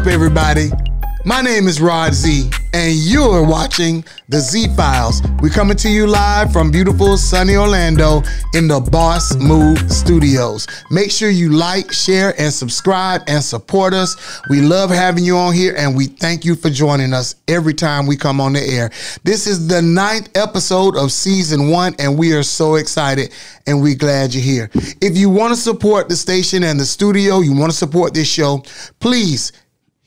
up, everybody? My name is Rod Z, and you're watching the Z Files. We're coming to you live from beautiful sunny Orlando in the Boss Move Studios. Make sure you like, share, and subscribe and support us. We love having you on here, and we thank you for joining us every time we come on the air. This is the ninth episode of season one, and we are so excited and we're glad you're here. If you want to support the station and the studio, you want to support this show, please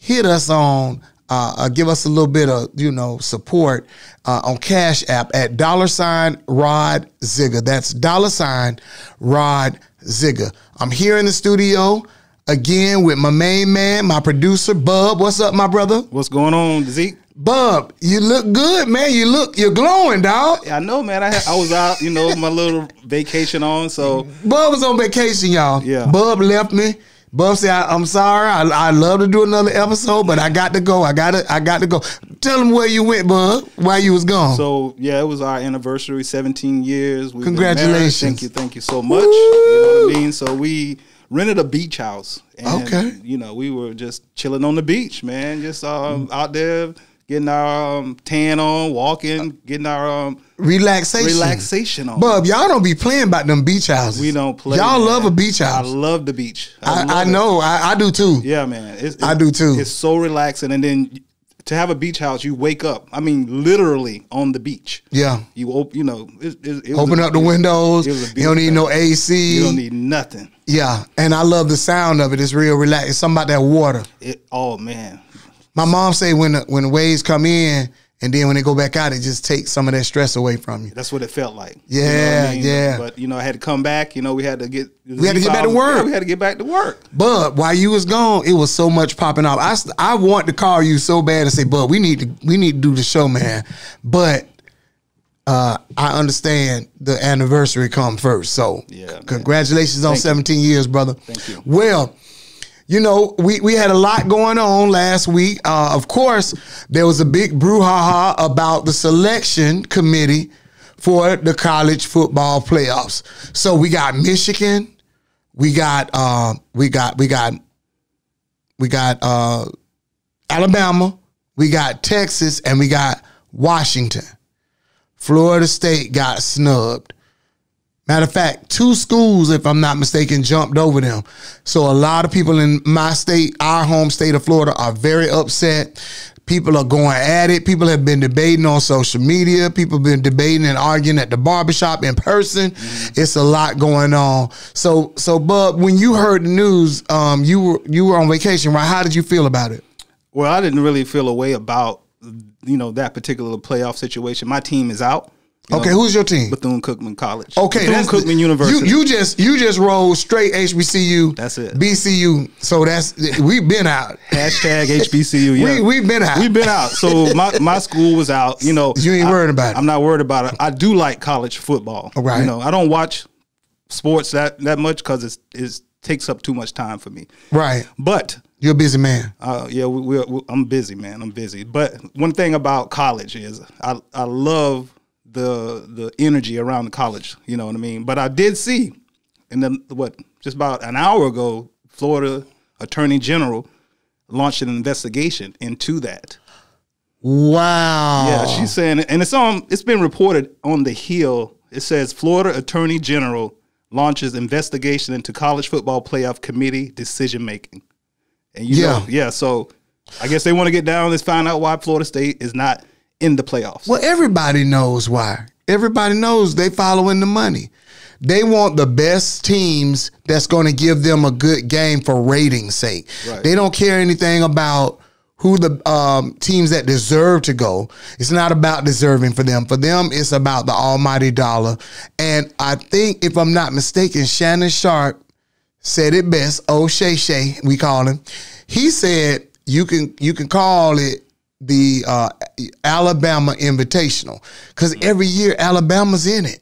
hit us on uh, uh, give us a little bit of you know support uh, on Cash App at dollar sign Rod Zigger. That's dollar sign Rod Zigger. I'm here in the studio again with my main man, my producer Bub. What's up, my brother? What's going on, Zeke? Bub, you look good, man. You look, you're glowing, dog. I know, man. I had, I was out, you know, my little vacation on. So Bub was on vacation, y'all. Yeah. Bub left me. Bub said, I, "I'm sorry. I I love to do another episode, but I got to go. I got to I got to go. Tell them where you went, Bub. While you was gone. So yeah, it was our anniversary, 17 years. We've. Congratulations. Thank you, thank you so much. You know what I mean? So we rented a beach house. And, Okay. You know, we were just chilling on the beach, man. Just um, out there getting our um, tan on, walking, getting our um, relaxation. relaxation on. Bub, y'all don't be playing about them beach houses. we don't play. Y'all man. love a beach house. I love the beach. I, love I know. I, I do too. Yeah, man. It's, I do too. It's so relaxing, and then to have a beach house, you wake up. I mean, literally on the beach. Yeah. You open, you know, it, it, it Open a- up the windows. it was a You don't need no. AC. You don't need nothing. yeah. And I love the sound of it. It's real relaxing. It's something about that water. It, oh man, My mom say when the, when the waves come in and then when they go back out, it just takes some of that stress away from you. that's what it felt like. Yeah, yeah. But you know, I had to come back. You know, we had to get. We had to get back to work. Yeah, we had to get back to work. But while you was gone, it was so much popping off. I, I want to call you so bad and say, "Bud, we need to we need to do the show, man." But uh, I understand the anniversary come first. So Yeah, man. congratulations on Thank you. 17 years, brother. Thank you. Well, you know, we, we had a lot going on last week. Uh, of course, there was a big brouhaha about the selection committee for the college football playoffs. So we got Michigan, we got uh, we got we got we got uh, Alabama, we got Texas, and we got Washington. Florida State got snubbed. Matter of fact, two schools, if I'm not mistaken, jumped over them. So a lot of people in my state, our home state of Florida, are very upset. People are going at it. People have been debating on social media. People have been debating and arguing at the barbershop in person. It's a lot going on. So, so, Bub, when you heard the news, um, you were you were on vacation, right? How did you feel about it? Well, I didn't really feel a way about you know that particular playoff situation. My team is out. You Okay, know, who's your team? Bethune Cookman College. Okay, Bethune Cookman University. You, you just you just rolled straight HBCU. That's it. BCU. So that's we've been out. Hashtag HBCU. Yeah. We we've been out. We've been out. So my, my school was out. You know, You ain't I- worried about it. I'm not worried about it. I do like college football. Right. You know, I don't watch sports that that much because it's it takes up too much time for me. right. But You're a busy man. uh, yeah, we, we, we, I'm busy, man. I'm busy. But one thing about college is I I love the the energy around the college. You know what I mean. But I did see, and then what just about an hour ago, Florida Attorney General launched an investigation into that. Wow. Yeah, she's saying, and it's on. It's been reported on the Hill. It says Florida Attorney General launches investigation into college football playoff committee decision making. And you Yeah. know, yeah. So I guess they want to get down. Let's find out why Florida State is not in the playoffs. Well, everybody knows why. Everybody knows they following the money. They want the best teams that's going to give them a good game for ratings' sake. Right. They don't care anything about who the um, teams that deserve to go. It's not about deserving for them. For them, it's about the almighty dollar. And I think, if I'm not mistaken, Shannon Sharpe said it best. Oh, Shay Shay, we call him. He said you can you can call it the uh, Alabama Invitational because every year Alabama's in it.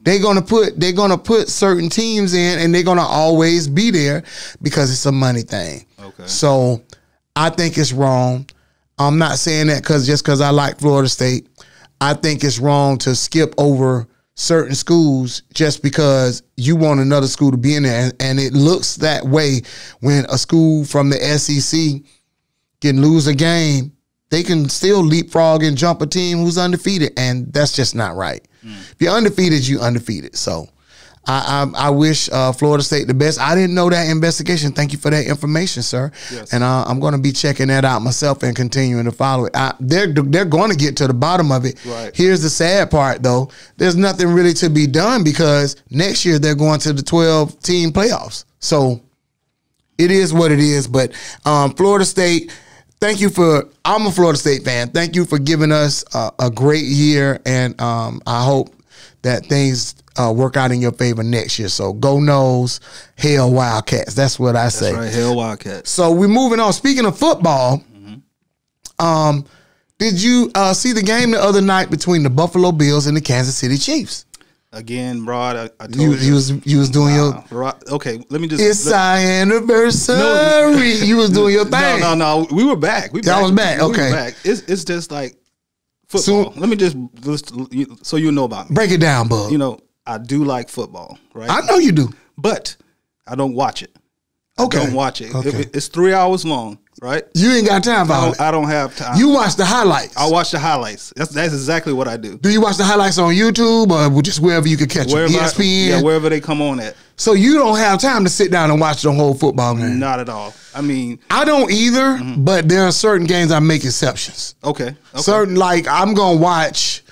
They're gonna put they're gonna put certain teams in, and they're gonna always be there because it's a money thing. Okay. So I think it's wrong. I'm not saying that because just because I like Florida State, I think it's wrong to skip over certain schools just because you want another school to be in there, and, and it looks that way when a school from the SEC can lose a game, they can still leapfrog and jump a team who's undefeated, and that's just not right. If you're undefeated, you undefeated. So I I, I wish uh, Florida State the best. I didn't know that investigation. Thank you for that information, sir. Yes. And uh, I'm going to be checking that out myself and continuing to follow it. I, they're they're going to get to the bottom of it. Right. Here's the sad part, though. There's nothing really to be done because next year they're going to the 12 team playoffs. So it is what it is. But um, Florida State, thank you for. I'm a Florida State fan. Thank you for giving us a, a great year, and um, I hope that things uh, work out in your favor next year. So go Noles, hell Wildcats. That's what I say. Right, hell Wildcats. So we're moving on. Speaking of football, um, did you uh, see the game the other night between the Buffalo Bills and the Kansas City Chiefs? Again, Rod, I, I told You, you. you was you was doing your Uh, Rod, okay, let me just. it's let- our anniversary. you was doing your thing. No, no, no. We were back. We Y'all was back, We okay. were back. It's it's just like football. So- let me just, so you know about me. Break it down, bub. You know, I do like football, right? I know you do. but I don't watch it. Okay. I don't watch it. Okay. It- It's three hours long, right? You ain't got time for I don't. I don't have time. You watch the highlights. I watch the highlights. That's that's exactly what I do. do you watch the highlights on YouTube or just wherever you can catch them? Wherever, I- ESPN. yeah, wherever they come on at. so you don't have time to sit down and watch the whole football game. Not at all. I mean, I don't either, Mm-hmm. but there are certain games I make exceptions. okay, okay. Certain like I'm gonna watch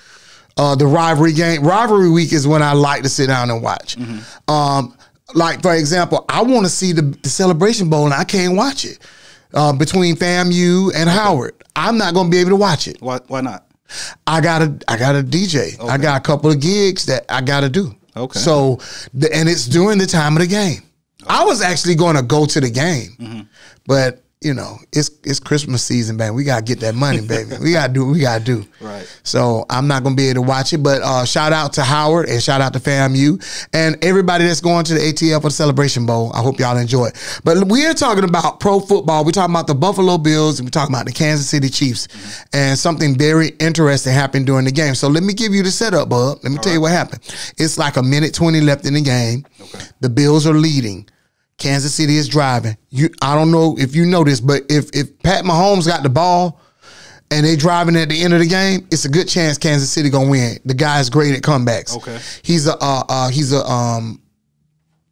uh, the rivalry game. Rivalry week is when I like to sit down and watch. Mm-hmm. Um, like for example, I want to see the, the Celebration Bowl and I can't watch it uh, between FAMU and Howard. I'm not gonna be able to watch it. why why not? I got to I got a DJ. I got a couple of gigs that I got to do. Okay. So and it's during the time of the game. I was actually going to go to the game, Mm-hmm. but you know it's it's Christmas season, man. We gotta get that money, baby. we gotta do what we gotta do. Right. So I'm not gonna be able to watch it, but uh, shout out to Howard and shout out to FAMU and everybody that's going to the ATL for the Celebration Bowl. I hope y'all enjoy it. But we are talking about pro football. We're talking about the Buffalo Bills and we're talking about the Kansas City Chiefs. And something very interesting happened during the game. So let me give you the setup, bub. Let me tell you what happened. It's like a minute 20 left in the game. Okay. The Bills are leading. Kansas City is driving. You, I don't know if you know this, but if if Pat Mahomes got the ball and they driving at the end of the game, it's a good chance Kansas City gonna win. The guy's great at comebacks. Okay. he's a uh, uh, he's a um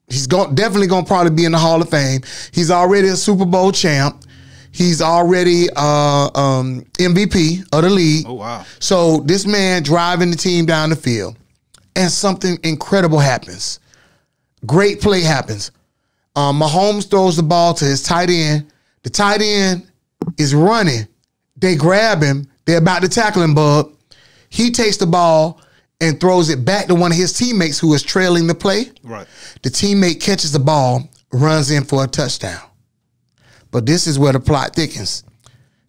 he's going definitely gonna probably be in the Hall of Fame. He's already a Super Bowl champ. He's already uh, um, MVP of the league. Oh wow. So this man driving the team down the field, and something incredible happens. Great play happens. Um, Mahomes throws the ball to his tight end. The tight end is running. They grab him. They're about to tackle him, bub. He takes the ball and throws it back to one of his teammates who is trailing the play. Right. The teammate catches the ball, runs in for a touchdown. But this is where the plot thickens.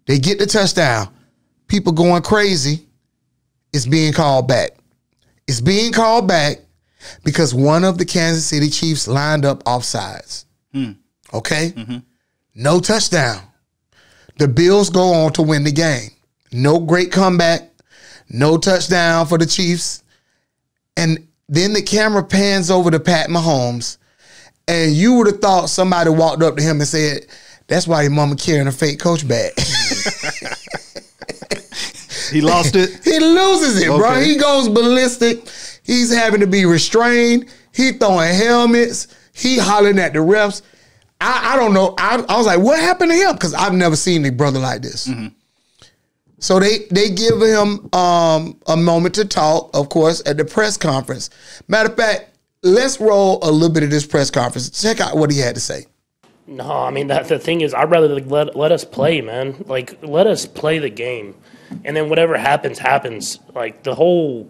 They get the touchdown. People going crazy. It's being called back. It's being called back because one of the Kansas City Chiefs lined up offsides. Hmm. Okay? Mm-hmm. No touchdown. The Bills go on to win the game. No great comeback. No touchdown for the Chiefs. And then the camera pans over to Pat Mahomes, and you would have thought somebody walked up to him and said, "That's why your mama carrying a fake coach bag." He lost it. he loses it, bro. He goes ballistic. He's having to be restrained. He throwing helmets. He hollering at the refs. I, I don't know. I, I was like, what happened to him? Because I've never seen a brother like this. Mm-hmm. So they they give him um, a moment to talk, of course, at the press conference. Matter of fact, let's roll a little bit of this press conference. Check out what he had to say. No, I mean that the thing is, I'd rather like, let let us play, man. Like let us play the game, and then whatever happens, happens. Like the whole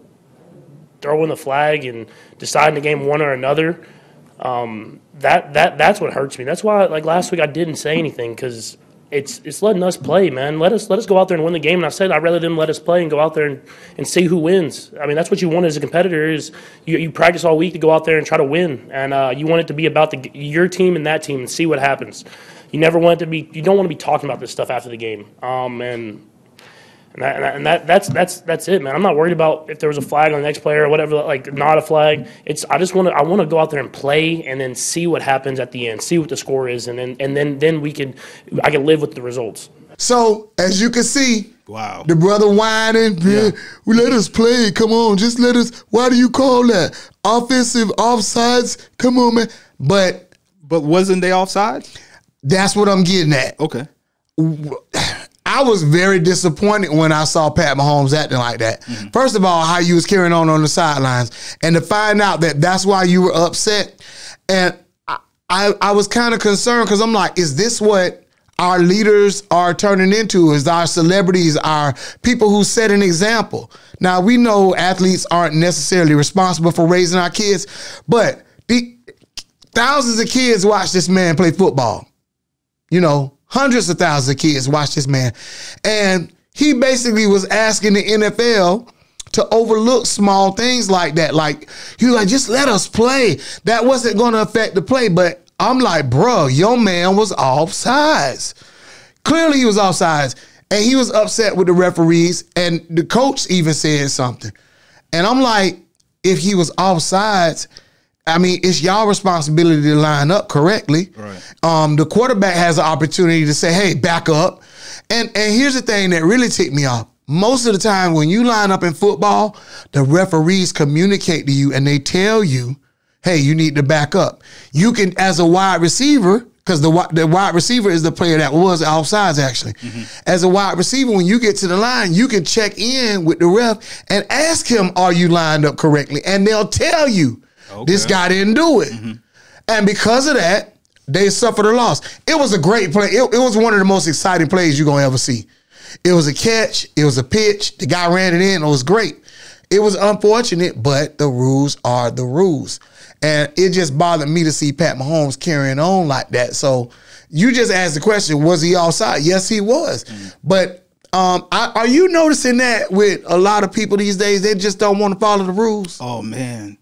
throwing the flag and deciding the game one or another. Um, that that that's what hurts me. That's why, like last week, I didn't say anything because it's it's letting us play, man. Let us let us go out there and win the game. And I said I'd rather them let us play and go out there and, and see who wins. I mean, that's what you want as a competitor is you, you practice all week to go out there and try to win, and uh, you want it to be about the your team and that team and see what happens. You never want it to be. You don't want to be talking about this stuff after the game. Um, and and, that, and, that, and that that's that's that's it, man. I'm not worried about if there was a flag on the next player or whatever, like not a flag. It's I just want to I want to go out there and play and then see what happens at the end, see what the score is, and then and then then we can I can live with the results. So as you can see, Wow. the brother whining, yeah. well, let us play. Come on, just let us. Why do you call that offensive offsides? Come on, man. But But wasn't they offsides? that's what I'm getting at. Okay. I was very disappointed when I saw Pat Mahomes acting like that. Mm-hmm. First of all, how you was carrying on on the sidelines, and to find out that that's why you were upset, and I I, I was kind of concerned because I'm like, is this what our leaders are turning into? Is our celebrities, our people who set an example? Now we know athletes aren't necessarily responsible for raising our kids, but the thousands of kids watch this man play football you know, hundreds of thousands of kids watch this man. And he basically was asking the NFL to overlook small things like that. Like, he was like, just let us play. That wasn't going to affect the play. But I'm like, bro, your man was offsides. Clearly he was offsides. And he was upset with the referees. And the coach even said something. And I'm like, if he was offsides, I mean, it's y'all responsibility to line up correctly. Right. Um, the quarterback has an opportunity to say, "Hey, back up." And and here's the thing that really ticked me off. Most of the time, when you line up in football, the referees communicate to you and they tell you, "Hey, you need to back up." You can, as a wide receiver, because the the wide receiver is the player that was offsides actually. As a wide receiver, when you get to the line, you can check in with the ref and ask him, "Are you lined up correctly?" And they'll tell you, "This guy didn't do it." And because of that, they suffered a loss. It was a great play. It, it was one of the most exciting plays you're gonna ever see. It was a catch. It was a pitch. The guy ran it in. It was great. It was unfortunate, but the rules are the rules. And it just bothered me to see Pat Mahomes carrying on like that. So you just asked the question, was he offside? Yes, he was. But um, I, are you noticing that with a lot of people these days? They just don't want to follow the rules. Oh man.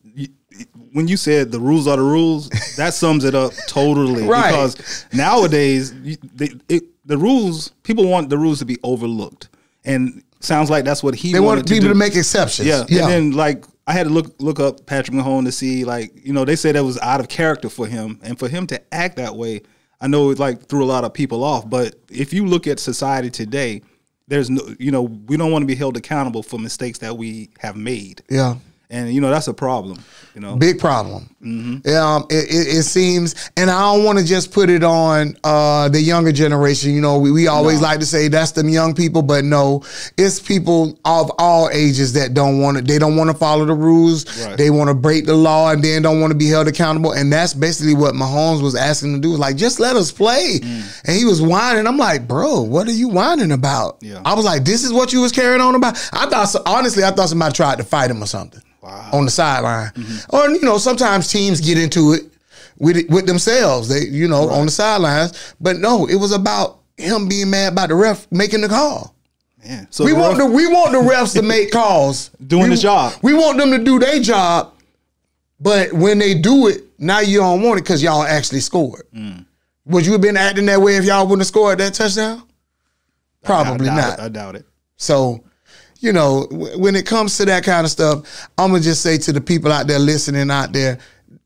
When you said the rules are the rules, that sums it up totally. Right. Because nowadays, they, it, the rules, people want the rules to be overlooked, and sounds like that's what he They wanted want people to, to, make exceptions. Yeah. And then like I had to look look up Patrick Mahone to see like you know they said that was out of character for him, and for him to act that way, I know it like threw a lot of people off. But if you look at society today, there's no you know we don't want to be held accountable for mistakes that we have made, yeah. And you know that's a problem. You know. Big problem. Mm-hmm. Um, it, it, it seems, and I don't want to just put it on uh, the younger generation. You know, we, we always like to say that's them young people, but no, it's people of all ages that don't want to. They don't want to follow the rules. Right. They want to break the law, and then don't want to be held accountable. And that's basically what Mahomes was asking to do. Like, just let us play. Mm. And he was whining. I'm like, bro, what are you whining about? Yeah. I was like, this is what you was carrying on about. I thought, honestly, I thought somebody tried to fight him or something Wow. on the sideline. Or you know, sometimes teams get into it with it, with themselves. They you know on the sidelines, but no, it was about him being mad about the ref making the call. Man. So We the want ref- the we want the refs to make calls, Doing We- the job. We want them to do their job, but when they do it, now you don't want it because y'all actually scored. Mm. Would you have been acting that way if y'all wouldn't have scored that touchdown? Probably I doubt not. It. I doubt it. So, you know, when it comes to that kind of stuff, I'm gonna just say to the people out there listening out there,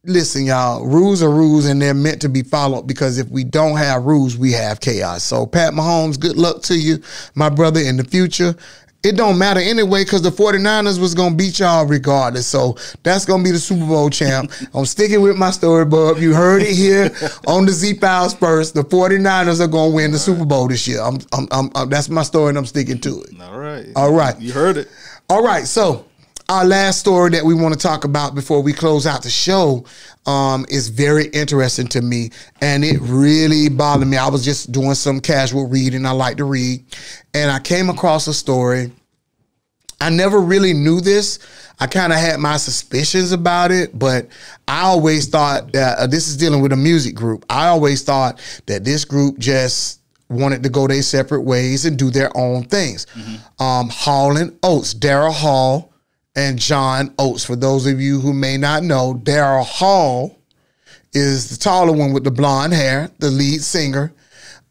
listen, y'all, rules are rules and they're meant to be followed because if we don't have rules, we have chaos. So, Pat Mahomes, good luck to you, my brother, in the future. It don't matter anyway because the 49ers was going to beat y'all regardless. So that's going to be the Super Bowl champ. I'm sticking with my story, Bub. You heard it here on the Z Files first. The 49ers are going to win the Super Bowl this year. I'm, I'm, I'm, I'm- that's my story and I'm sticking to it. All right. All right. You heard it. All right, so our last story that we want to talk about before we close out the show um, is very interesting to me, and it really bothered me. I was just doing some casual reading. I like to read, and I came across a story. I never really knew this. I kind of had my suspicions about it, but I always thought that uh, this is dealing with a music group. I always thought that this group just wanted to go their separate ways and do their own things. Um, Hall and Oates, Daryl Hall and John Oates. For those of you who may not know, Daryl Hall is the taller one with the blonde hair, the lead singer.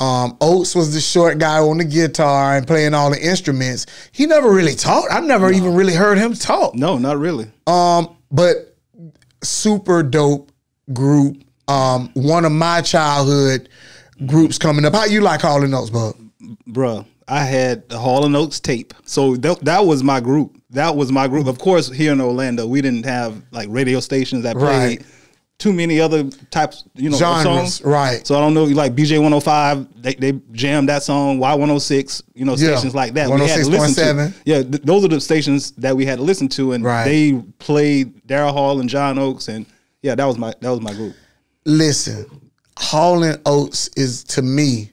Um, Oates was the short guy on the guitar and playing all the instruments. He never really talked. I've never even really heard him talk. No, not really. Um, but super dope group. Um, one of my childhood groups coming up. How you like Hall and Oates, bub? bruh, I had the Hall and Oates tape. So that, that was my group. That was my group. Of course, here in Orlando, we didn't have like radio stations that played Right. too many other types, you know, Genres, songs. right. So I don't know, like BJ 105, they, they jammed that song, Y106, you know, Yeah. stations like that. We had to listen to. Oh yeah, th- those are the stations that we had to listen to, and Right. they played Daryl Hall and John Oates, and yeah, that was my that was my group. listen, Hall and Oates is to me,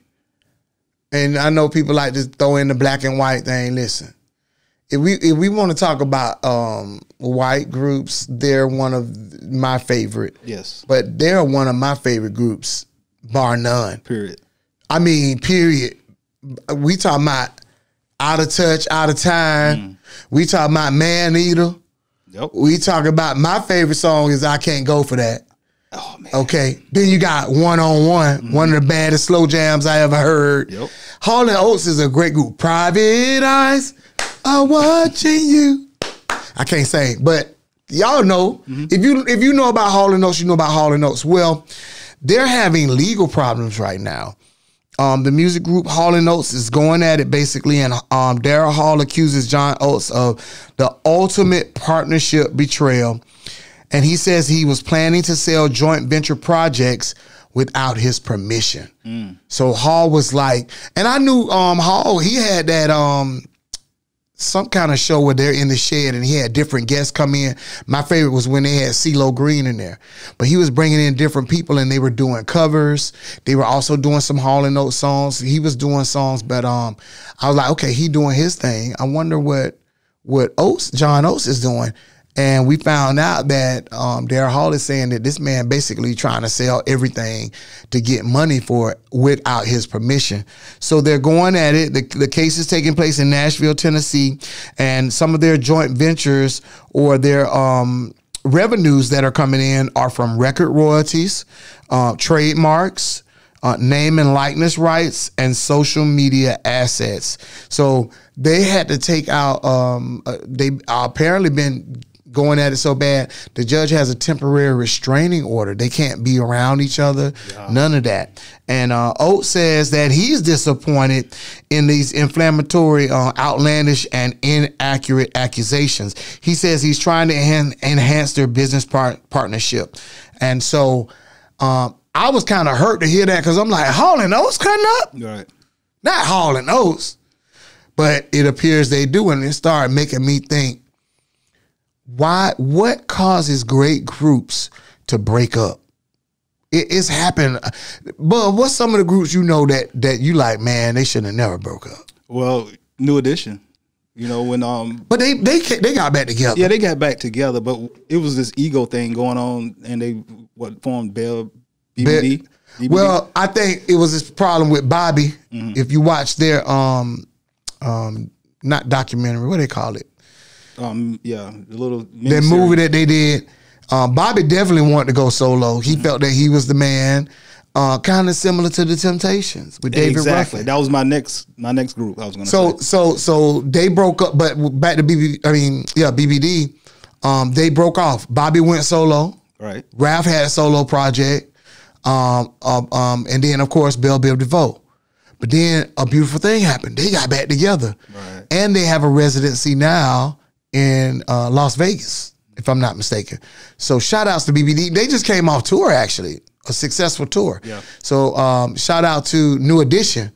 and I know people like to throw in the black and white thing. Listen, if we if we want to talk about um, white groups, they're one of my favorite. Yes, But they're one of my favorite groups, bar none. period. I mean, period. We talking about out of touch, out of time. We talking about man eater. Yep. We talking about my favorite song is I Can't Go For That. Oh man. Okay. Then you got one on one, one of the baddest slow jams I ever heard. Yep. Hall and Oates is a great group. Private eyes are watching you. I can't sing, but y'all know if you if you know about Hall and Oates, you know about Hall and Oates. Well, they're having legal problems right now. Um, the music group Hall and Oates is going at it basically, and um, Daryl Hall accuses John Oates of the ultimate partnership betrayal, and he says he was planning to sell joint venture projects without his permission. So Hall was like, and I knew um, Hall he had that um, some kind of show where they're in the shed and he had different guests come in. My favorite was when they had CeeLo Green in there, but he was bringing in different people and they were doing covers. They were also doing some Hall and Oates songs. He was doing songs, but um, I was like, okay, he doing his thing. I wonder what what Oates, John Oates is doing. And we found out that um, Daryl Hall is saying that this man basically trying to sell everything to get money for it without his permission. So they're going at it. The, the case is taking place in Nashville, Tennessee, and some of their joint ventures or their um, revenues that are coming in are from record royalties, uh, trademarks, uh, name and likeness rights and social media assets. So they had to take out. Um, uh, they apparently been going at it so bad. The judge has a temporary restraining order. They can't be around each other. None of that. And uh, Oates says that he's disappointed in these inflammatory, uh, outlandish, and inaccurate accusations. He says he's trying to en- enhance their business par- partnership, and so. Um, I was kind of hurt to hear that because I'm like, Hauling and Oates cutting up? Right. Not Hauling and Oates. But it appears they do, and it started making me think, why what causes great groups to break up? It, it's happened. But what's some of the groups you know that that you like, man, they should have never broke up. Well, New Edition. You know when um But they they they got back together. yeah they got back together, but it was this ego thing going on, and they what formed Bell BBD. Well, I think it was this problem with Bobby. Mm-hmm. If you watch their um um not documentary, what do they call it? Um yeah, the little that movie that they did. Um, Bobby definitely wanted to go solo. He Mm-hmm. felt that he was the man. Uh, kind of similar to the Temptations with David exactly. Ruffin. That was my next my next group. I was gonna So say. so so they broke up, but back to BB. I mean, yeah, BBD. Um, they broke off. Bobby went solo. Right. Ralph had a solo project. Um, um, um, and then of course Bell Biv DeVoe. But then a beautiful thing happened. They got back together, Right. and they have a residency now in uh, Las Vegas, if I'm not mistaken. So shout outs to BBD. They just came off tour actually, a successful tour. Yeah. So um, shout out to New Edition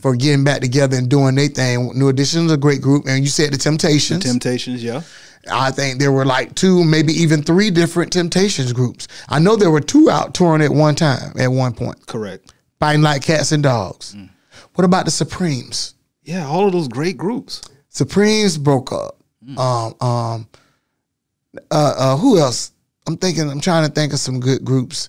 for getting back together and doing their thing. New Edition is a great group, and you said the Temptations. Temptations, yeah. I think there were like two, maybe even three different Temptations groups. I know there were two out touring at one time, at one point, Correct. fighting like cats and dogs. Mm. What about the Supremes? Yeah, all of those great groups. Supremes broke up. Mm. Um, um, uh, uh, who else? I'm thinking. I'm trying to think of some good groups.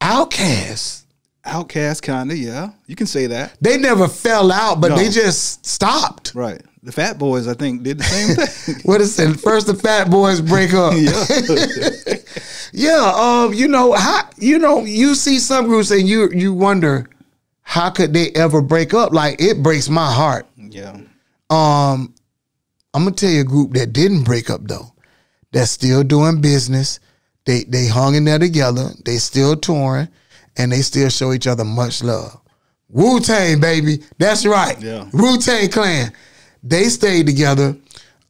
OutKast. OutKast, kinda, yeah. You can say that. They never fell out, but No. they just stopped. Right. The Fat Boys, I think, did the same thing. What is it? First, the Fat Boys break up. yeah. Yeah, um, you know how you know you see some groups and you you wonder how could they ever break up? Like it breaks my heart. yeah. Um, I'm gonna tell you a group that didn't break up though. That's still doing business. They they hung in there together. They still touring, and they still show each other much love. Wu Tang, baby. That's right. Yeah. Wu Tang Clan. They stayed together.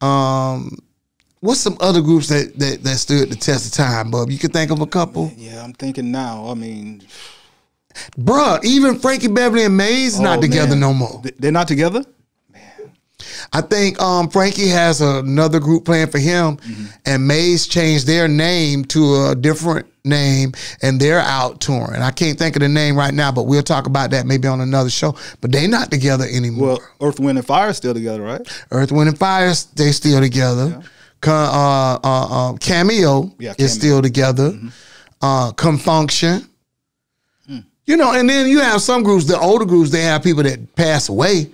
Um, what's some other groups that, that that stood the test of time, Bub? You can think of a couple, Yeah, I'm thinking now. I mean, Bruh, Even Frankie Beverly and Maze is not oh, together man. no more. They're not together. I think um, Frankie has another group playing for him, Mm-hmm. and Maze changed their name to a different name, and they're out touring. I can't think of the name right now, but we'll talk about that maybe on another show. But they're not together anymore. Well, Earth, Wind, and Fire still together, right? Earth, Wind, and Fire, they still together. Con- uh, uh, uh, Cameo Yeah, is still together. Uh, Con Funk Shun. Hmm. You know, and then you have some groups, the older groups, they have people that pass away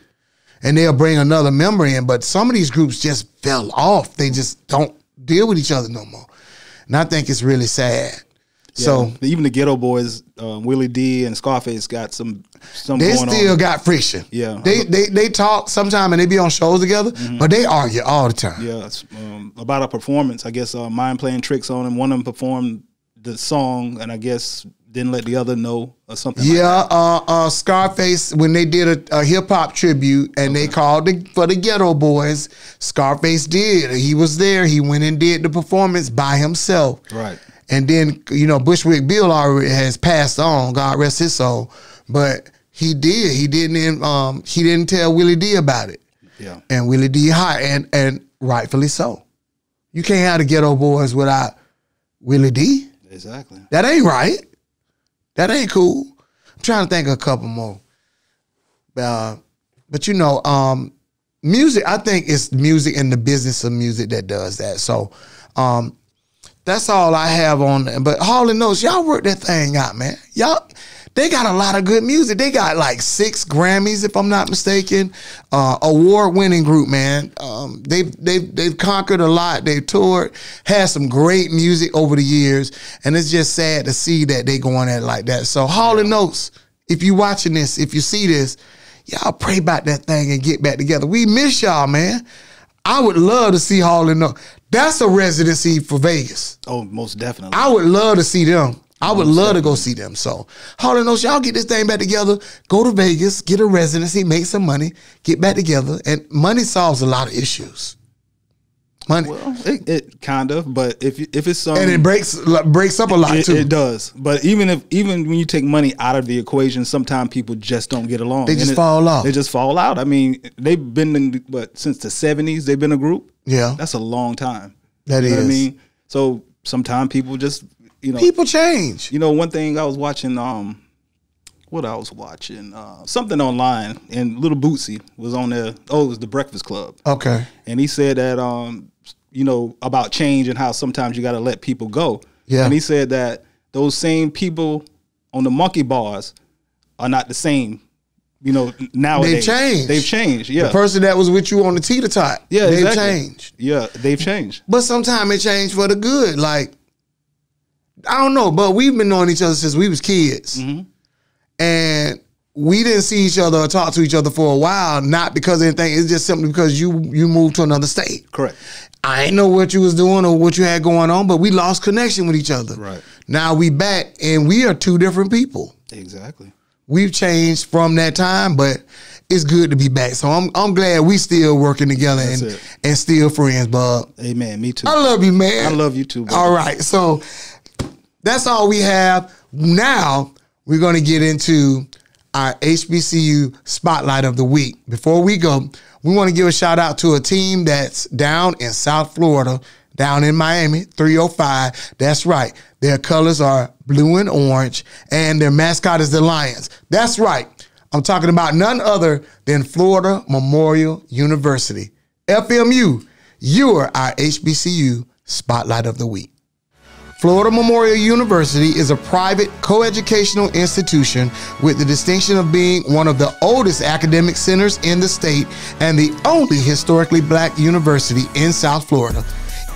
and they'll bring another member in. But some of these groups just fell off. They just don't deal with each other no more. And I think it's really sad. So even the Geto Boys, uh, Willie D and Scarface got some some they still on. got friction. Yeah. They they they talk sometimes and they be on shows together, but they argue all the time. Yeah, um, about a performance. I guess uh, mind playing tricks on him. One of them performed the song, and I guess didn't let the other know or something. like Yeah, uh, uh, Scarface when they did a, a hip hop tribute and they called the, for the Geto Boys. Scarface did. He was there. He went and did the performance by himself. Right. And then you know Bushwick Bill already has passed on. God rest his soul. But he did. He didn't. Um, he didn't tell Willie D about it. Yeah. And Willie D high and and rightfully so. You can't have the Geto Boys without Willie D. Exactly. That ain't right. That ain't cool. I'm trying to think of a couple more. Uh, but you know, um, music, I think it's music and the business of music that does that. So um, that's all I have on But Hall and Oates, y'all work that thing out, man. Y'all they got a lot of good music. They got like six Grammys, if I'm not mistaken. Uh, award-winning group, man. Um, they've they've they've conquered a lot. They've toured, had some great music over the years, and it's just sad to see that they going at it like that. So Hall and Oates, if you watching this, if you see this, y'all pray about that thing and get back together. We miss y'all, man. I would love to see Hall and Oates. That's a residency for Vegas. Oh, most definitely. I would love to see them. I would love to go see them. So, and Oates, y'all get this thing back together. Go to Vegas, get a residency, make some money, get back together, and money solves a lot of issues. Money, well, it, it kind of, but if if it's some and it breaks breaks up a lot It, too. it does, but even if even when you take money out of the equation, sometimes people just don't get along. They And just it- fall off. They just fall out. I mean, they've been in what since the seventies. They've been a group. Yeah. that's a long time. That you know what I mean, so sometimes people just you know People change. you know one thing I was watching um what I was watching uh something online and Little Boosie was on there. Oh, it was the Breakfast Club Okay. and he said that um you know about change and how sometimes you got to let people go. Yeah. And he said that those same people on the monkey bars are not the same. You know nowadays they've changed. They've changed. Yeah. The person that was with you on the teeter tot, yeah. they've exactly. changed. Yeah, they've changed. But sometimes it changed for the good. Like, I don't know, but we've been knowing each other since we was kids. Mm-hmm. And we didn't see each other or talk to each other for a while, not because of anything. It's just simply because you you moved to another state. Correct. I ain't know what you was doing or what you had going on, but we lost connection with each other. Right. Now we back and we are two different people. Exactly. We've changed from that time, but it's good to be back. So I'm I'm glad we still working together That's and it. and still friends, bub. Amen. Me too. I love you, man. I love you too. All right. So that's all we have. Now we're going to get into our HBCU spotlight of the week. Before we go, we want to give a shout out to a team that's down in South Florida, down in Miami, 305. That's right. Their colors are blue and orange, and their mascot is the Lions. That's right. I'm talking about none other than Florida Memorial University. FMU, you are our HBCU spotlight of the week. Florida Memorial University is a private coeducational institution with the distinction of being one of the oldest academic centers in the state and the only historically black university in South Florida.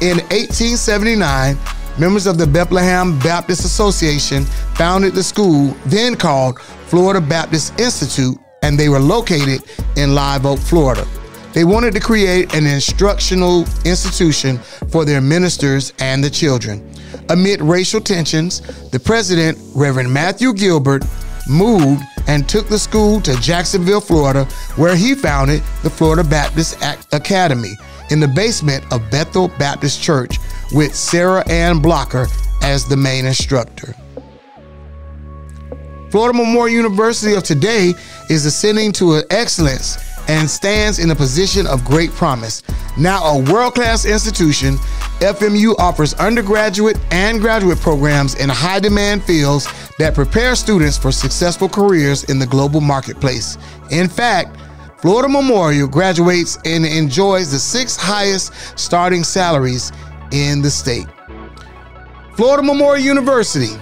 In 1879, members of the Bethlehem Baptist Association founded the school, then called Florida Baptist Institute, and they were located in Live Oak, Florida. They wanted to create an instructional institution for their ministers and the children. Amid racial tensions, the president, Reverend Matthew Gilbert, moved and took the school to Jacksonville, Florida, where he founded the Florida Baptist Academy in the basement of Bethel Baptist Church with Sarah Ann Blocker as the main instructor. Florida Memorial University of today is ascending to an excellence and stands in a position of great promise. Now a world-class institution, FMU offers undergraduate and graduate programs in high demand fields that prepare students for successful careers in the global marketplace. In fact, Florida Memorial graduates and enjoys the sixth highest starting salaries in the state. Florida Memorial University,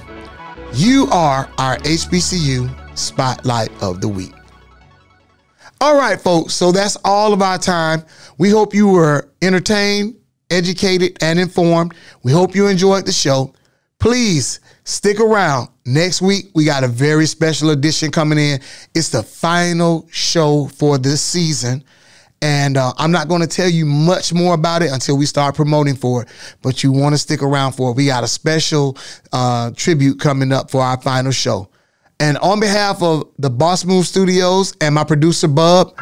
you are our HBCU Spotlight of the Week. All right, folks, so that's all of our time. We hope you were entertained, educated, and informed. We hope you enjoyed the show. Please stick around. Next week, we got a very special edition coming in. It's the final show for this season. And uh, I'm not going to tell you much more about it until we start promoting for it. But you want to stick around for it. We got a special uh, tribute coming up for our final show. And on behalf of the Boss Move Studios and my producer, Bub,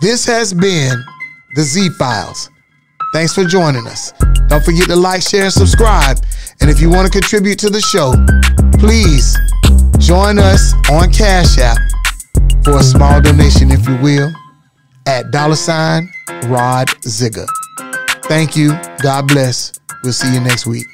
this has been the Z Files. Thanks for joining us. Don't forget to like, share, and subscribe. And if you want to contribute to the show, please join us on Cash App for a small donation, if you will, at dollar sign Rod Zigger. Thank you. God bless. We'll see you next week.